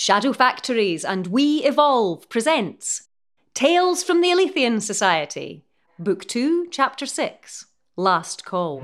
Shadow Factories and We Evolve presents Tales from the Alethian Society, Book 2, Chapter 6 Last Call.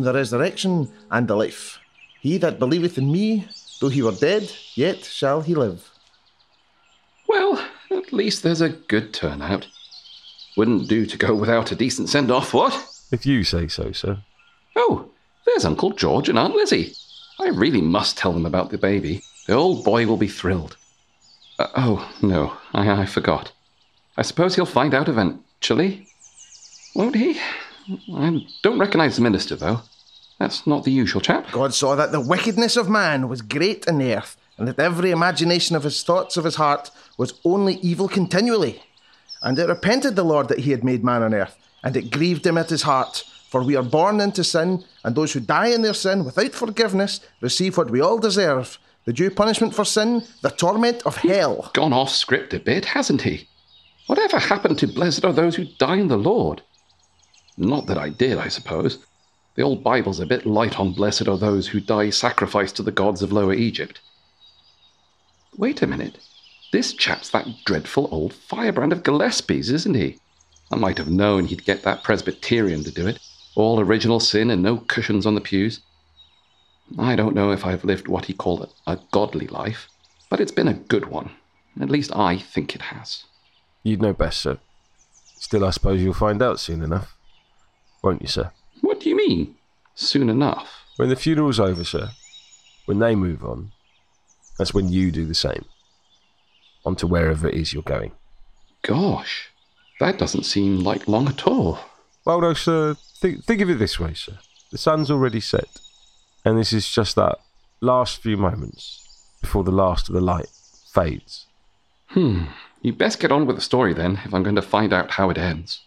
Am the resurrection and the life. He that believeth in me, though he were dead, yet shall he live. Well, at least there's a good turnout. Wouldn't do to go without a decent send off, what? If you say so, sir. Oh, there's Uncle George and Aunt Lizzie. I really must tell them about the baby. The old boy will be thrilled. Uh, oh, no, I, I forgot. I suppose he'll find out eventually. Won't he? I don't recognize the minister, though. That's not the usual chap. God saw that the wickedness of man was great in the earth, and that every imagination of his thoughts of his heart was only evil continually. And it repented the Lord that he had made man on earth, and it grieved him at his heart. For we are born into sin, and those who die in their sin without forgiveness receive what we all deserve the due punishment for sin, the torment of hell. Gone off script a bit, hasn't he? Whatever happened to blessed are those who die in the Lord? Not that I did, I suppose. The old Bible's a bit light on blessed are those who die sacrificed to the gods of Lower Egypt. Wait a minute. This chap's that dreadful old firebrand of Gillespie's, isn't he? I might have known he'd get that Presbyterian to do it. All original sin and no cushions on the pews. I don't know if I've lived what he called a, a godly life, but it's been a good one. At least I think it has. You'd know best, sir. Still, I suppose you'll find out soon enough. Won't you, sir? What do you mean? Soon enough. When the funeral's over, sir, when they move on, that's when you do the same. On to wherever it is you're going. Gosh, that doesn't seem like long at all. Well, no, sir, think, think of it this way, sir. The sun's already set, and this is just that last few moments before the last of the light fades. Hmm. You best get on with the story then, if I'm going to find out how it ends.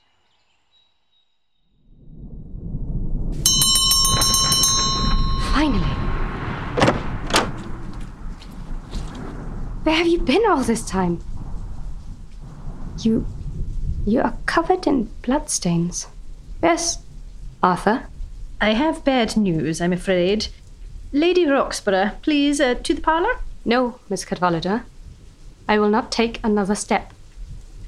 Where have you been all this time? You. You are covered in bloodstains. Yes, Arthur? I have bad news, I'm afraid. Lady Roxburgh, please, uh, to the parlour? No, Miss Cadwallader. I will not take another step.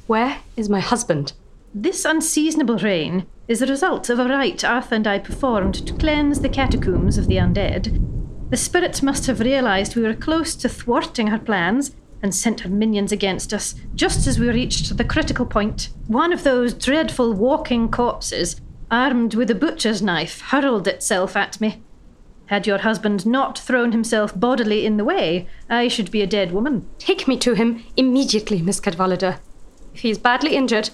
Where is my husband? This unseasonable rain is the result of a rite Arthur and I performed to cleanse the catacombs of the undead. The spirits must have realized we were close to thwarting her plans and sent her minions against us just as we reached the critical point. One of those dreadful walking corpses, armed with a butcher's knife, hurled itself at me. Had your husband not thrown himself bodily in the way, I should be a dead woman. Take me to him immediately, Miss Cadwallader. If he is badly injured,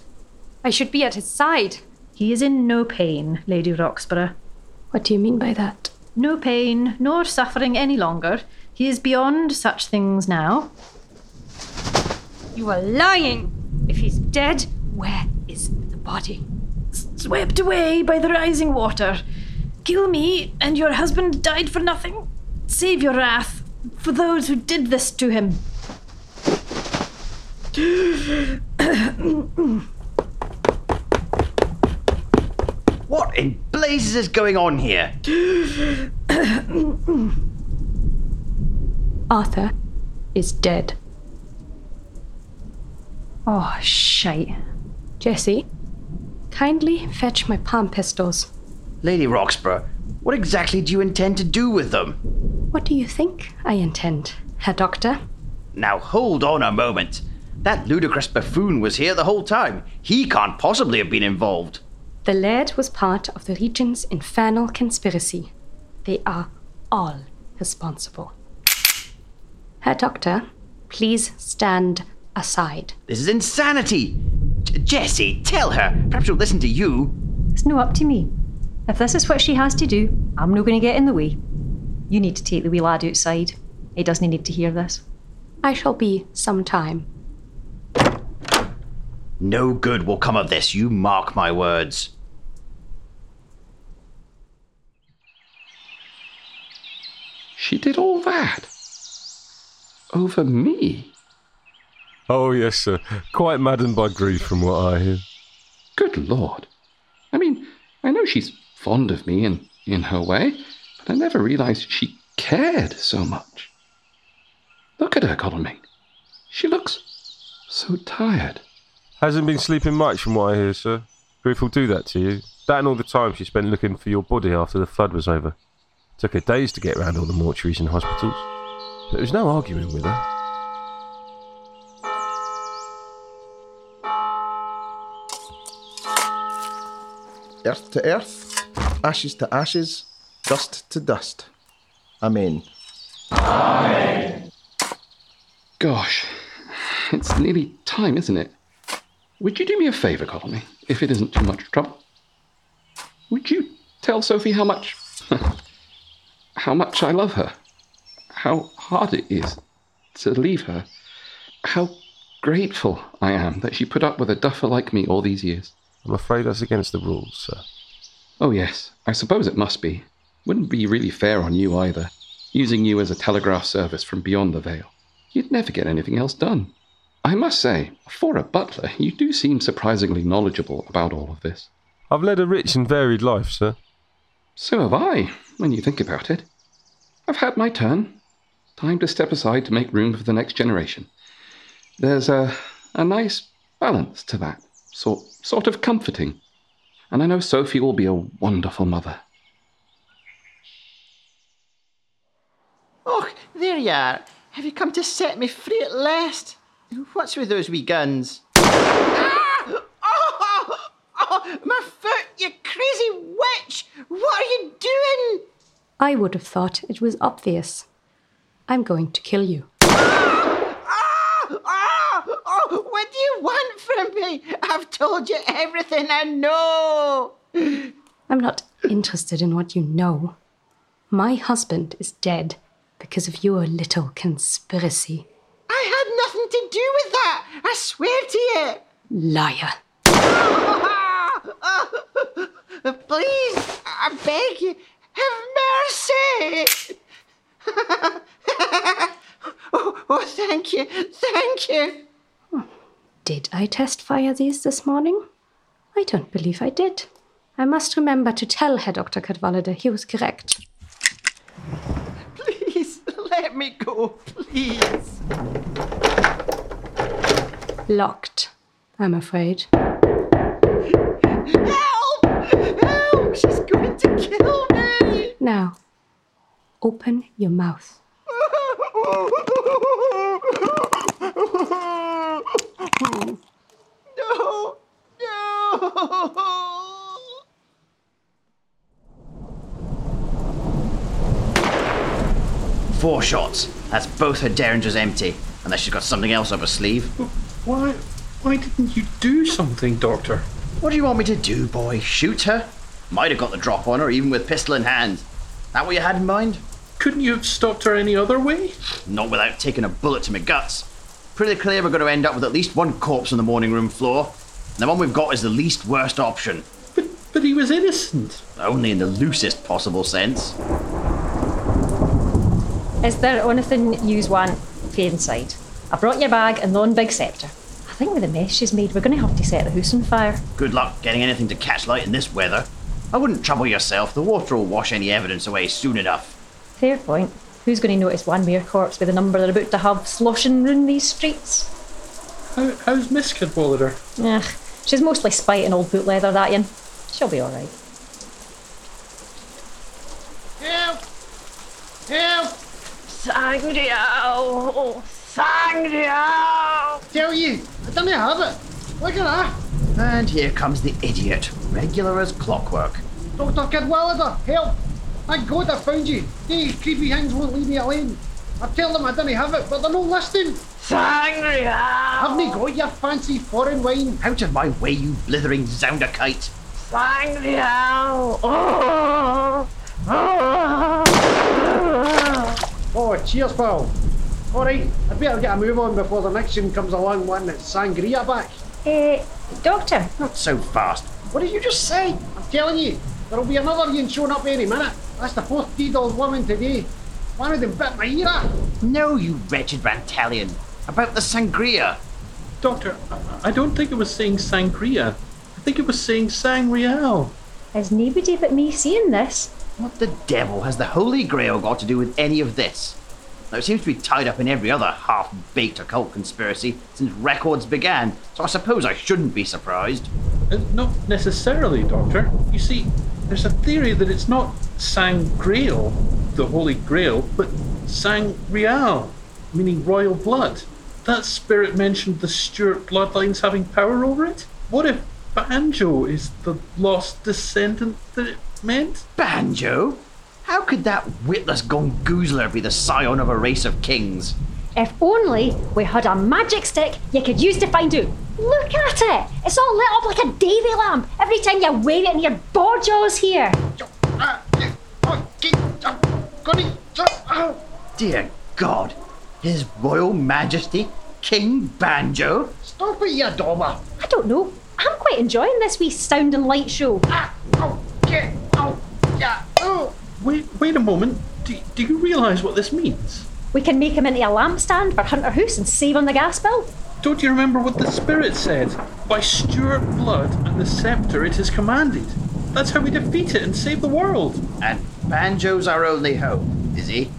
I should be at his side. He is in no pain, Lady Roxburgh. What do you mean by that? No pain, nor suffering any longer. He is beyond such things now. You are lying! If he's dead, where is the body? Swept away by the rising water. Kill me, and your husband died for nothing. Save your wrath for those who did this to him. What in blazes is going on here? Arthur is dead. Oh, shite. Jesse, kindly fetch my palm pistols. Lady Roxburgh, what exactly do you intend to do with them? What do you think I intend, Herr Doctor? Now hold on a moment. That ludicrous buffoon was here the whole time. He can't possibly have been involved. The lad was part of the Regent's infernal conspiracy. They are all responsible. Herr Doctor, please stand aside. This is insanity. J- Jessie, tell her. Perhaps she'll listen to you. It's no up to me. If this is what she has to do, I'm not going to get in the way. You need to take the wee lad outside. He doesn't need to hear this. I shall be some time. No good will come of this, you mark my words. She did all that? Over me? Oh, yes, sir. Quite maddened by grief from what I hear. Good Lord. I mean, I know she's fond of me in, in her way, but I never realized she cared so much. Look at her, Godalming. She looks so tired. Hasn't been sleeping much from what I hear, sir. Grief will do that to you. That and all the time she spent looking for your body after the flood was over. Took her days to get round all the mortuaries and hospitals. But there was no arguing with her. Earth to earth, ashes to ashes, dust to dust. Amen. Gosh, it's nearly time, isn't it? Would you do me a favour, Godalming, if it isn't too much trouble? Would you tell Sophie how much. how much I love her? How hard it is to leave her? How grateful I am that she put up with a duffer like me all these years? I'm afraid that's against the rules, sir. Oh, yes, I suppose it must be. Wouldn't be really fair on you either, using you as a telegraph service from beyond the veil. You'd never get anything else done. I must say, for a butler, you do seem surprisingly knowledgeable about all of this. I've led a rich and varied life, sir. So have I, when you think about it. I've had my turn. Time to step aside to make room for the next generation. There's a, a nice balance to that, sort, sort of comforting. And I know Sophie will be a wonderful mother. Oh, there you are. Have you come to set me free at last? What's with those wee guns? Ah! Oh, oh, my foot, you crazy witch! What are you doing? I would have thought it was obvious. I'm going to kill you. Ah! Ah! Oh, what do you want from me? I've told you everything I know. I'm not interested in what you know. My husband is dead because of your little conspiracy. I had nothing to do with that. I swear to you. Liar. Please, I beg you, have mercy. oh, oh, thank you, thank you. Did I test fire these this morning? I don't believe I did. I must remember to tell Herr Dr. Cadwallader he was correct. Please, let me go, please. Locked, I'm afraid. Help! Help! She's going to kill me! Now, open your mouth. No! No! Four shots. That's both her derringers empty. Unless she's got something else up her sleeve. Why, why didn't you do something, Doctor? What do you want me to do, boy? Shoot her? Might have got the drop on her, even with pistol in hand. That what you had in mind? Couldn't you have stopped her any other way? Not without taking a bullet to my guts. Pretty clear we're going to end up with at least one corpse on the morning room floor. And the one we've got is the least worst option. But, but he was innocent. Only in the loosest possible sense. Is there anything you want for inside? I brought your bag and one big scepter. I think with the mess she's made, we're going to have to set the house on fire. Good luck getting anything to catch light in this weather. I wouldn't trouble yourself. The water will wash any evidence away soon enough. Fair point. Who's going to notice one mere corpse with the number they're about to have sloshing round these streets? How, how's Miss Cadwallader? Ugh, she's mostly spiting old boot leather, that yin. She'll be alright. Help! Help! Sangrio! Sangrio! Tell you, I didn't have it. Look at that. And here comes the idiot, regular as clockwork. Dr. Cadwallader, help! Thank God I found you. These creepy things won't leave me alone. I tell them I didn't have it, but they're not listening. Sangria! Haven't you got your fancy foreign wine? Out of my way, you blithering zounderkite! Sangria! Oh! Oh, cheers, pal. All right, I'd better get a move on before the next one comes along wanting its sangria back. Eh, Doctor, Not so fast. What did you just say? I'm telling you, there'll be another one showing up any minute. That's the fourth deed old woman today. One of them bit my ear off. No, you wretched Rantalian. About the sangria. Doctor, I- I don't think it was saying sangria. I think it was saying sangreal. is nobody but me seeing this? What the devil has the Holy Grail got to do with any of this? Now, it seems to be tied up in every other half baked occult conspiracy since records began, so I suppose I shouldn't be surprised. Uh, Not necessarily, Doctor. You see, there's a theory that it's not Sangreal, the Holy Grail, but Sangreal, meaning royal blood. That spirit mentioned the Stuart bloodlines having power over it. What if Banjo is the lost descendant that it meant? Banjo? How could that witless gongoozler be the scion of a race of kings? If only we had a magic stick you could use to find out. Look at it! It's all lit up like a davy lamp every time you wave it in your boar here. Dear God, His Royal Majesty, King Banjo? Stop it, you dauber. I don't know. I'm quite enjoying this wee sound and light show. Ah, oh, Wait, wait a moment. Do, do you realise what this means? We can make him into a lampstand for Hunter House and save on the gas bill. Don't you remember what the Spirit said? By Stuart blood and the sceptre it is commanded. That's how we defeat it and save the world. And Banjo's our only hope, is he?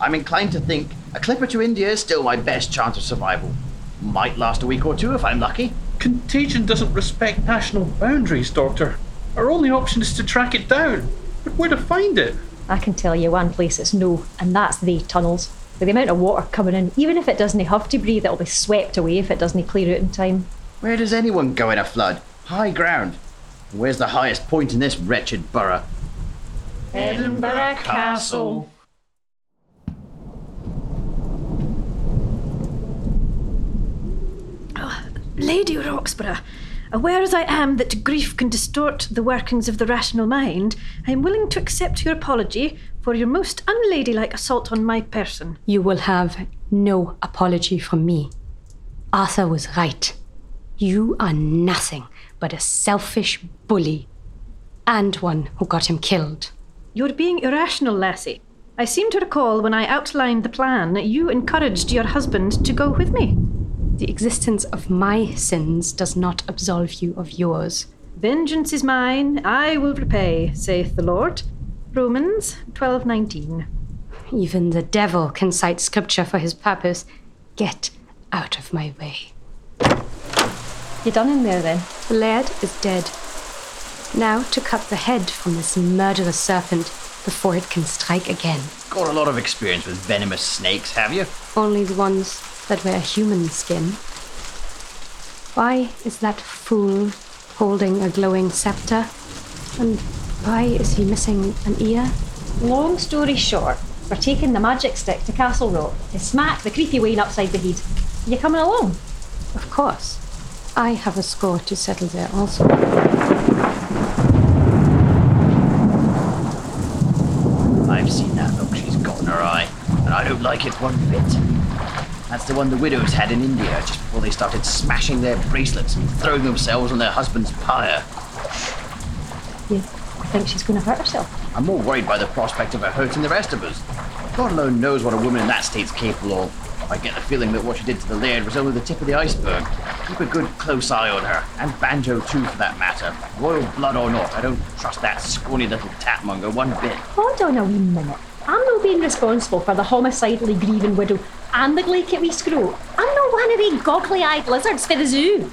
I'm inclined to think a clipper to India is still my best chance of survival. Might last a week or two if I'm lucky. Contagion doesn't respect national boundaries, Doctor. Our only option is to track it down. But where to find it? I can tell you one place it's no, and that's the tunnels. With the amount of water coming in, even if it doesn't have to breathe, it'll be swept away if it doesn't clear out in time. Where does anyone go in a flood? High ground. Where's the highest point in this wretched borough? Edinburgh Castle. Oh, Lady Roxburgh, aware as I am that grief can distort the workings of the rational mind, I am willing to accept your apology for your most unladylike assault on my person. You will have no apology from me. Arthur was right. You are nothing but a selfish bully, and one who got him killed. You're being irrational, lassie. I seem to recall when I outlined the plan, you encouraged your husband to go with me. The existence of my sins does not absolve you of yours. Vengeance is mine, I will repay, saith the Lord. Romans 12:19. Even the devil can cite scripture for his purpose. Get out of my way. You're done in there then? The laird is dead. Now to cut the head from this murderous serpent before it can strike again. Got a lot of experience with venomous snakes, have you? Only the ones that wear human skin. Why is that fool holding a glowing scepter? And why is he missing an ear? Long story short, we're taking the magic stick to Castle Rock to smack the creepy Wayne upside the head. You coming along? Of course. I have a score to settle there also. I've seen that look she's got in her eye, and I don't like it one bit. That's the one the widows had in India just before they started smashing their bracelets and throwing themselves on their husband's pyre. You think she's going to hurt herself? I'm more worried by the prospect of her hurting the rest of us. God alone knows what a woman in that state's capable of. I get the feeling that what she did to the laird was only the tip of the iceberg. Keep a good close eye on her, and Banjo too for that matter. Royal blood or not, I don't trust that scrawny little tapmonger one bit. Hold on a wee minute. I'm not being responsible for the homicidally grieving widow and the glaikit wee screw. I'm not one of the goggly-eyed lizards for the zoo.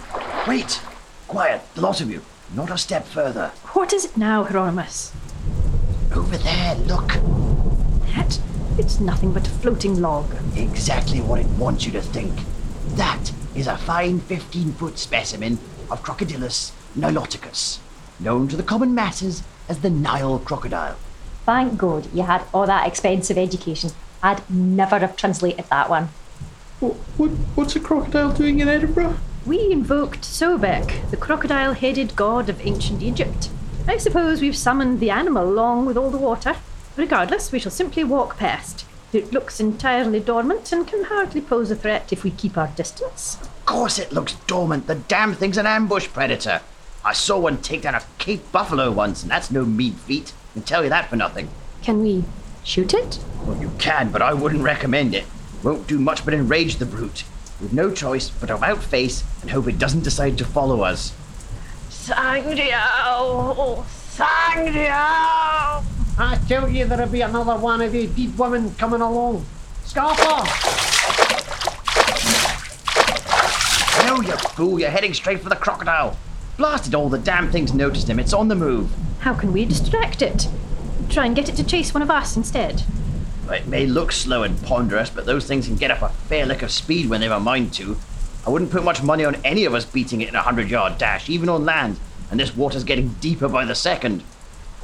Wait! Quiet, the lot of you. Not a step further. What is it now, Hieronymus? Over there, look. That? It's nothing but a floating log. Exactly what it wants you to think. That is a fine 15 foot specimen of Crocodylus niloticus, known to the common masses as the Nile crocodile. Thank God you had all that expensive education. I'd never have translated that one. What, what, what's a crocodile doing in Edinburgh? We invoked Sobek, the crocodile headed god of ancient Egypt. I suppose we've summoned the animal along with all the water. Regardless, we shall simply walk past. It looks entirely dormant and can hardly pose a threat if we keep our distance. Of course it looks dormant. The damn thing's an ambush predator. I saw one take down a Cape buffalo once, and that's no mean feat. I can tell you that for nothing. Can we shoot it? Well, you can, but I wouldn't recommend it. Won't do much but enrage the brute. We've no choice but to about face and hope it doesn't decide to follow us. Sangrio! Sangrio! I tell you there'll be another one of the deed women coming along. Scarpa! No, you fool, you're heading straight for the crocodile. Blasted all, the damn thing's noticed him. It's on the move. How can we distract it? Try and get it to chase one of us instead. It may look slow and ponderous, but those things can get up a fair lick of speed when they've a mind to. I wouldn't put much money on any of us beating it in a hundred yard dash, even on land, and this water's getting deeper by the second.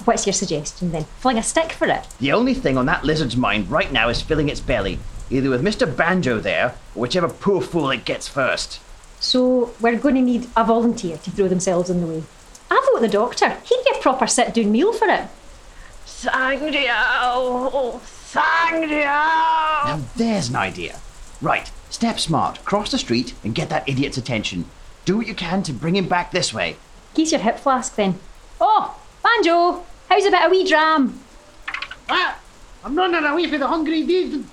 What's your suggestion then? Fling a stick for it? The only thing on that lizard's mind right now is filling its belly, either with Mr. Banjo there, or whichever poor fool it gets first. So we're going to need a volunteer to throw themselves in the way. I vote the doctor. He'd get a proper sit down meal for it. Sangrio! Sangrio! Now there's an idea. Right, step smart, cross the street, and get that idiot's attention. Do what you can to bring him back this way. Geese your hip flask then. Oh, Banjo, how's a bit of wee dram? Ah! I'm running away for the hungry deed.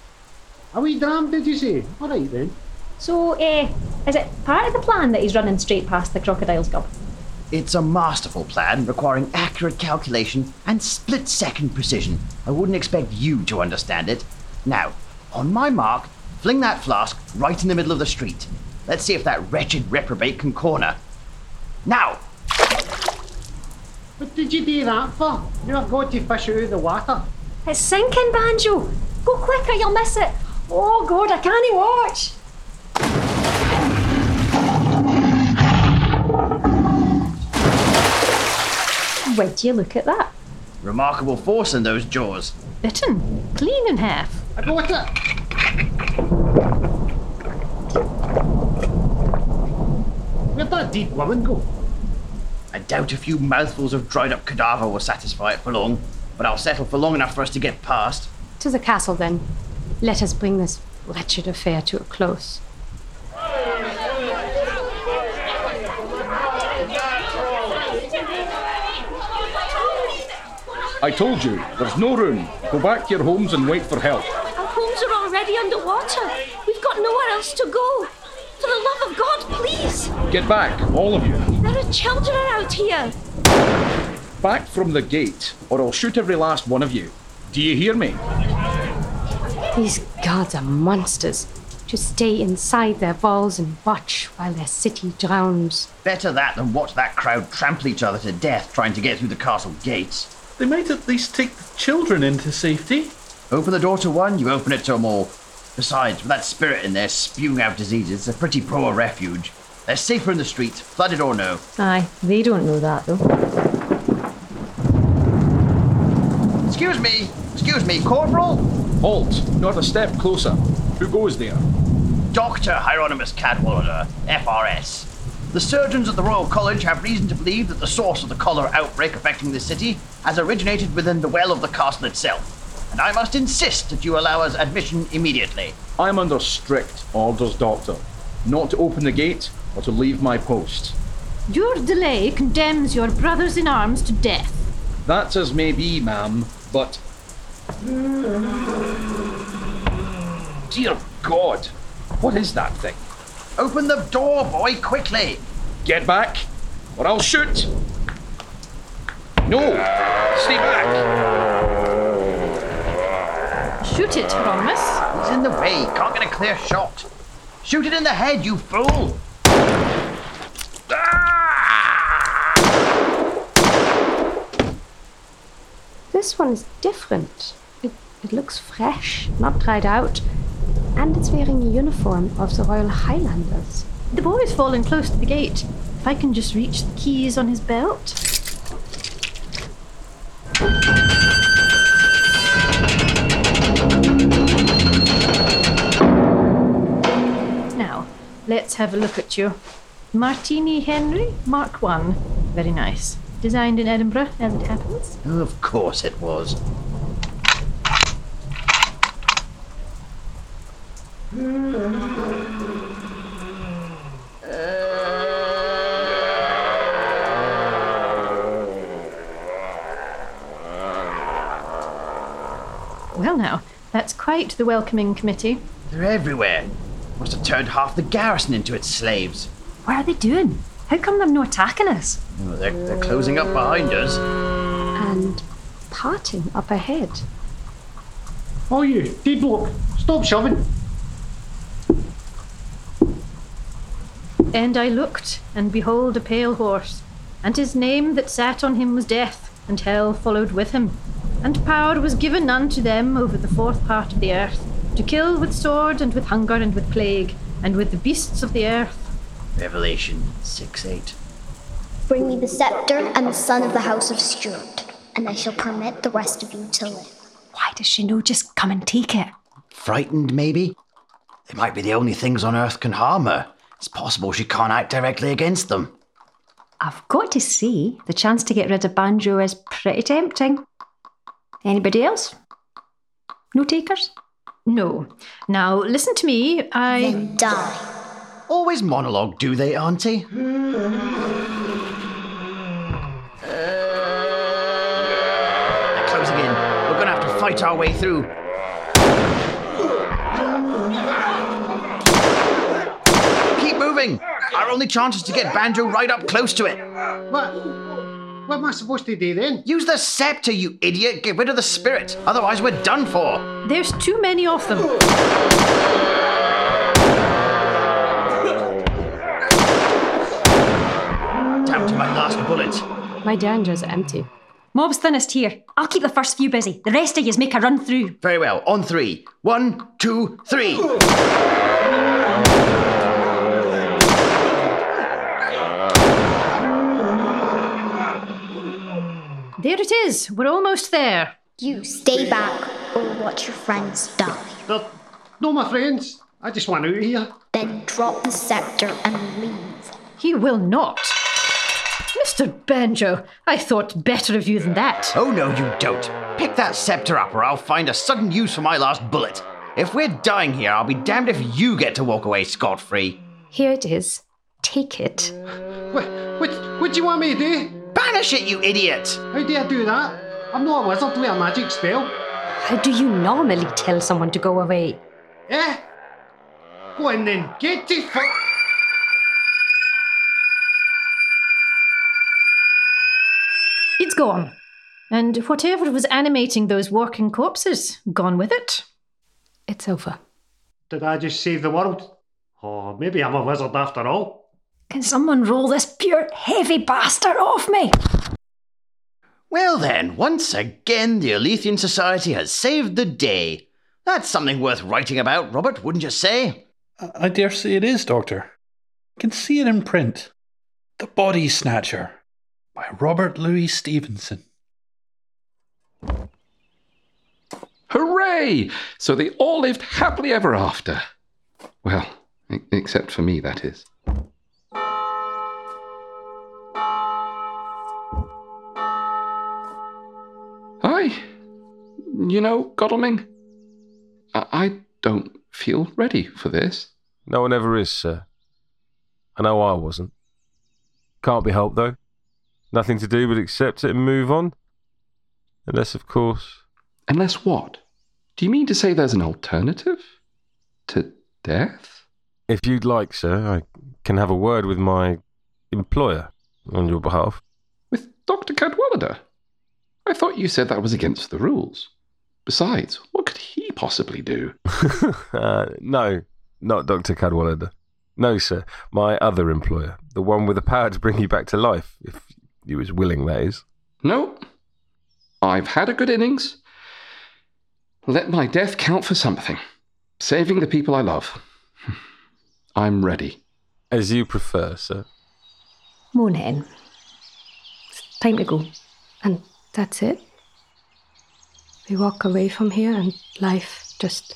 A wee dram, did you say? All right then. So, eh, is it part of the plan that he's running straight past the crocodile's gob? It's a masterful plan requiring accurate calculation and split second precision. I wouldn't expect you to understand it. Now, on my mark, fling that flask right in the middle of the street. Let's see if that wretched reprobate can corner. Now! What did you do that for? You're going to fish it out of the water. It's sinking, Banjo. Go quicker, you'll miss it. Oh, God, I can't watch. Would you look at that? Remarkable force in those jaws. Bitten, clean in half. I got it. Where'd that deep woman go? I doubt a few mouthfuls of dried up cadaver will satisfy it for long, but I'll settle for long enough for us to get past. To the castle, then. Let us bring this wretched affair to a close. I told you, there's no room. Go back to your homes and wait for help. Our homes are already underwater. We've got nowhere else to go. For the love of God, please. Get back, all of you. There are children out here. Back from the gate, or I'll shoot every last one of you. Do you hear me? These guards are monsters. To stay inside their walls and watch while their city drowns. Better that than watch that crowd trample each other to death trying to get through the castle gates. They might at least take the children into safety. Open the door to one, you open it to them all. Besides, with that spirit in there spewing out diseases, it's a pretty poor refuge. They're safer in the street, flooded or no. Aye, they don't know that though. Excuse me, excuse me, Corporal? Halt! Not a step closer. Who goes there? Dr. Hieronymus Cadwallader, FRS. The surgeons at the Royal College have reason to believe that the source of the cholera outbreak affecting this city has originated within the well of the castle itself. And I must insist that you allow us admission immediately. I'm under strict orders, Doctor. Not to open the gate or to leave my post. Your delay condemns your brothers in arms to death. That's as may be, ma'am, but. Dear God! What is that thing? Open the door, boy, quickly! Get back, or I'll shoot! No! Stay back! Shoot it, Hieronymus. He's in the way, can't get a clear shot. Shoot it in the head, you fool! This one is different. It, it looks fresh, not dried out, and it's wearing a uniform of the Royal Highlanders. The boy is falling close to the gate. If I can just reach the keys on his belt. Now, let's have a look at you. Martini Henry, Mark One. Very nice. Designed in Edinburgh, as it happens. Of course it was. Well, now, that's quite the welcoming committee. They're everywhere. Must have turned half the garrison into its slaves. What are they doing? How come they're not attacking us? Oh, they're, they're closing up behind us. And parting up ahead. Oh, you, dead bloke, stop shoving. And I looked, and behold a pale horse, and his name that sat on him was Death, and hell followed with him. And power was given unto them over the fourth part of the earth, to kill with sword, and with hunger, and with plague, and with the beasts of the earth. Revelation 6 8. Bring me the scepter and the son of the house of Stuart, and I shall permit the rest of you to live. Why does she no just come and take it? Frightened, maybe? They might be the only things on earth can harm her. It's possible she can't act directly against them. I've got to say, the chance to get rid of Banjo is pretty tempting. Anybody else? No takers? No. Now, listen to me. I. Then die. Always monologue, do they, Auntie? Hmm. They're closing in. We're gonna have to fight our way through. Keep! Our only chance is to get Banjo right up close to it. What? What am I supposed to do then? Use the scepter, you idiot! Get rid of the spirit, otherwise we're done for. There's too many of them. Down to my last bullet. My derringer's empty. Mob's thinnest here. I'll keep the first few busy. The rest of yous make a run through. Very well, on three. One, two, three. There it is. We're almost there. You stay back or watch your friends die. They're- no, my friends. I just want out of here. Then drop the scepter and leave. He will not. Mr. Banjo, I thought better of you than that. Oh, no, you don't. Pick that scepter up, or I'll find a sudden use for my last bullet. If we're dying here, I'll be damned if you get to walk away scot free. Here it is. Take it. What, what, what do you want me to do? Banish it, you idiot! How do I do that? I'm not a wizard with a magic spell. How do you normally tell someone to go away? Eh? Go on then. Get to fuck. It's gone. And whatever was animating those walking corpses, gone with it. It's over. Did I just save the world? Oh, maybe I'm a wizard after all. Can someone roll this pure heavy bastard off me? Well, then, once again, the Alethian Society has saved the day. That's something worth writing about, Robert, wouldn't you say? I I dare say it is, Doctor. I can see it in print. The Body Snatcher by Robert Louis Stevenson. Hooray! So they all lived happily ever after. Well, except for me, that is. You know, Godalming, I, I don't feel ready for this. No one ever is, sir. I know I wasn't. Can't be helped, though. Nothing to do but accept it and move on. Unless, of course. Unless what? Do you mean to say there's an alternative? To death? If you'd like, sir, I can have a word with my employer on your behalf. With Dr. Cadwallader? I thought you said that was against the rules. Besides, what could he possibly do? uh, no, not Dr. Cadwallader. No, sir. My other employer. The one with the power to bring you back to life, if you was willing, that is. No. I've had a good innings. Let my death count for something. Saving the people I love. I'm ready. As you prefer, sir. Morning. It's time to go. And that's it. We walk away from here and life just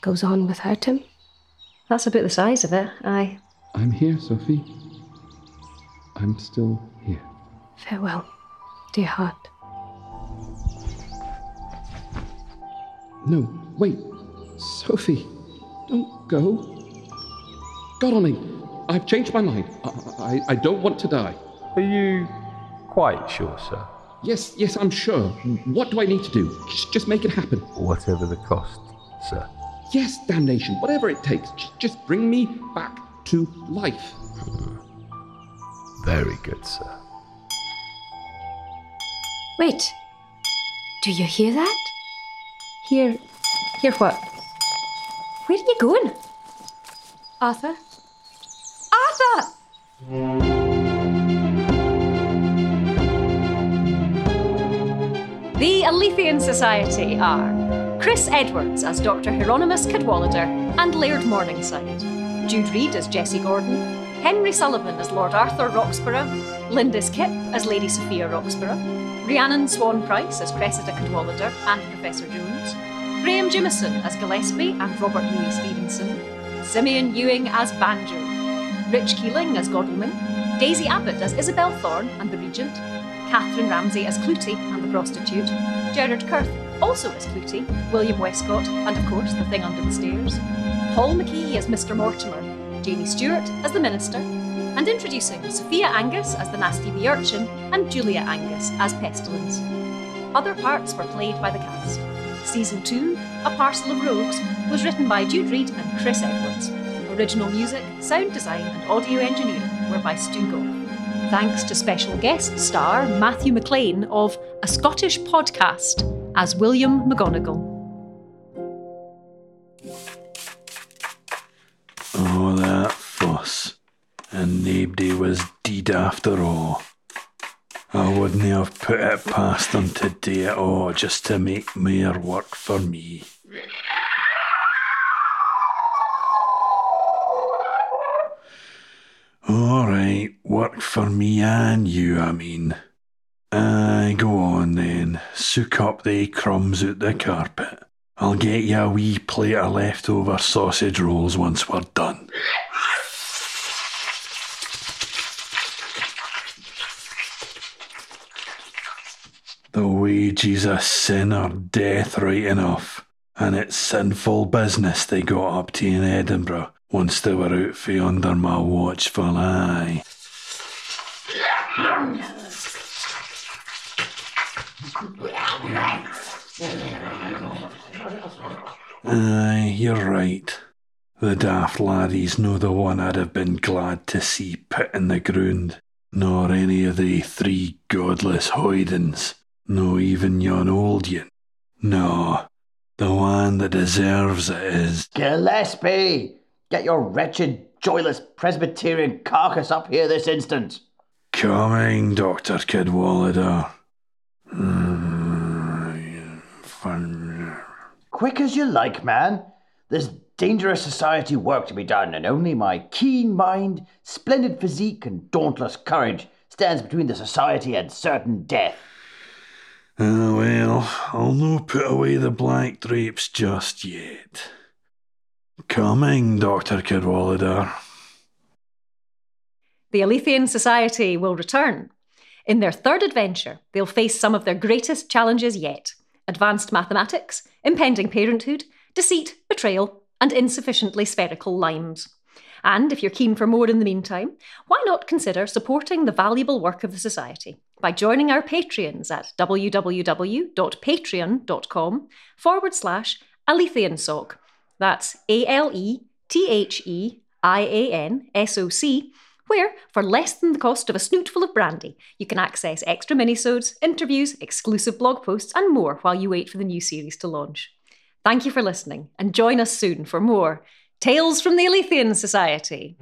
goes on without him. That's about the size of it, aye. I'm here, Sophie. I'm still here. Farewell, dear heart. No, wait. Sophie, don't go. God on me. I've changed my mind. I, I, I don't want to die. Are you quite sure, sir? Yes, yes, I'm sure. What do I need to do? Just, just make it happen. Whatever the cost, sir. Yes, damnation, whatever it takes. Just, just bring me back to life. Hmm. Very good, sir. Wait. Do you hear that? Hear. hear what? Where are you going? Arthur? Arthur! The Alethian Society are Chris Edwards as Dr. Hieronymus Cadwallader and Laird Morningside, Jude Reed as Jessie Gordon, Henry Sullivan as Lord Arthur Roxburgh, Lindis Kipp as Lady Sophia Roxburgh, Rhiannon Swan Price as Cressida Cadwallader and Professor Jones, Graham Jimison as Gillespie and Robert Louis Stevenson, Simeon Ewing as Banjo, Rich Keeling as Godalming, Daisy Abbott as Isabel Thorne and the Regent, Catherine Ramsay as Clootie and the Prostitute, Gerard Kurth also as Clootie, William Westcott, and of course the Thing Under the Stairs, Paul McKee as Mr. Mortimer, Jamie Stewart as the Minister, and introducing Sophia Angus as the Nasty Wee Urchin and Julia Angus as Pestilence. Other parts were played by the cast. Season 2, A Parcel of Rogues, was written by Jude Reed and Chris Edwards. Original music, sound design, and audio engineering were by Stu Goff. Thanks to special guest star Matthew McLean of A Scottish Podcast as William McGonagall. Oh, that fuss. And nobody was deed after all. I wouldn't have put it past them to do it all just to make more work for me. All right, work for me and you, I mean. Aye, go on then. Soak up the crumbs out the carpet. I'll get you a wee plate of leftover sausage rolls once we're done. The wages of sin are death right enough, and it's sinful business they got up to in Edinburgh once they were out for under my watchful eye. Aye, you're right. The daft laddie's no the one I'd have been glad to see put in the ground, nor any of the three godless hoydens, no even yon old yin. No, the one that deserves it is. Gillespie! Get your wretched, joyless Presbyterian carcass up here this instant! Coming, Dr. Cadwallader. Quick as you like, man. There's dangerous society work to be done, and only my keen mind, splendid physique, and dauntless courage stands between the society and certain death. Ah, well, I'll no put away the black drapes just yet. Coming, Dr. Cadwallader. The Alethian Society will return. In their third adventure, they'll face some of their greatest challenges yet advanced mathematics, impending parenthood, deceit, betrayal, and insufficiently spherical limes. And if you're keen for more in the meantime, why not consider supporting the valuable work of the Society by joining our Patreons at www.patreon.com forward slash Alethiansoc. That's A L E T H E I A N S O C, where, for less than the cost of a snootful of brandy, you can access extra minisodes, interviews, exclusive blog posts, and more while you wait for the new series to launch. Thank you for listening, and join us soon for more Tales from the Alethian Society.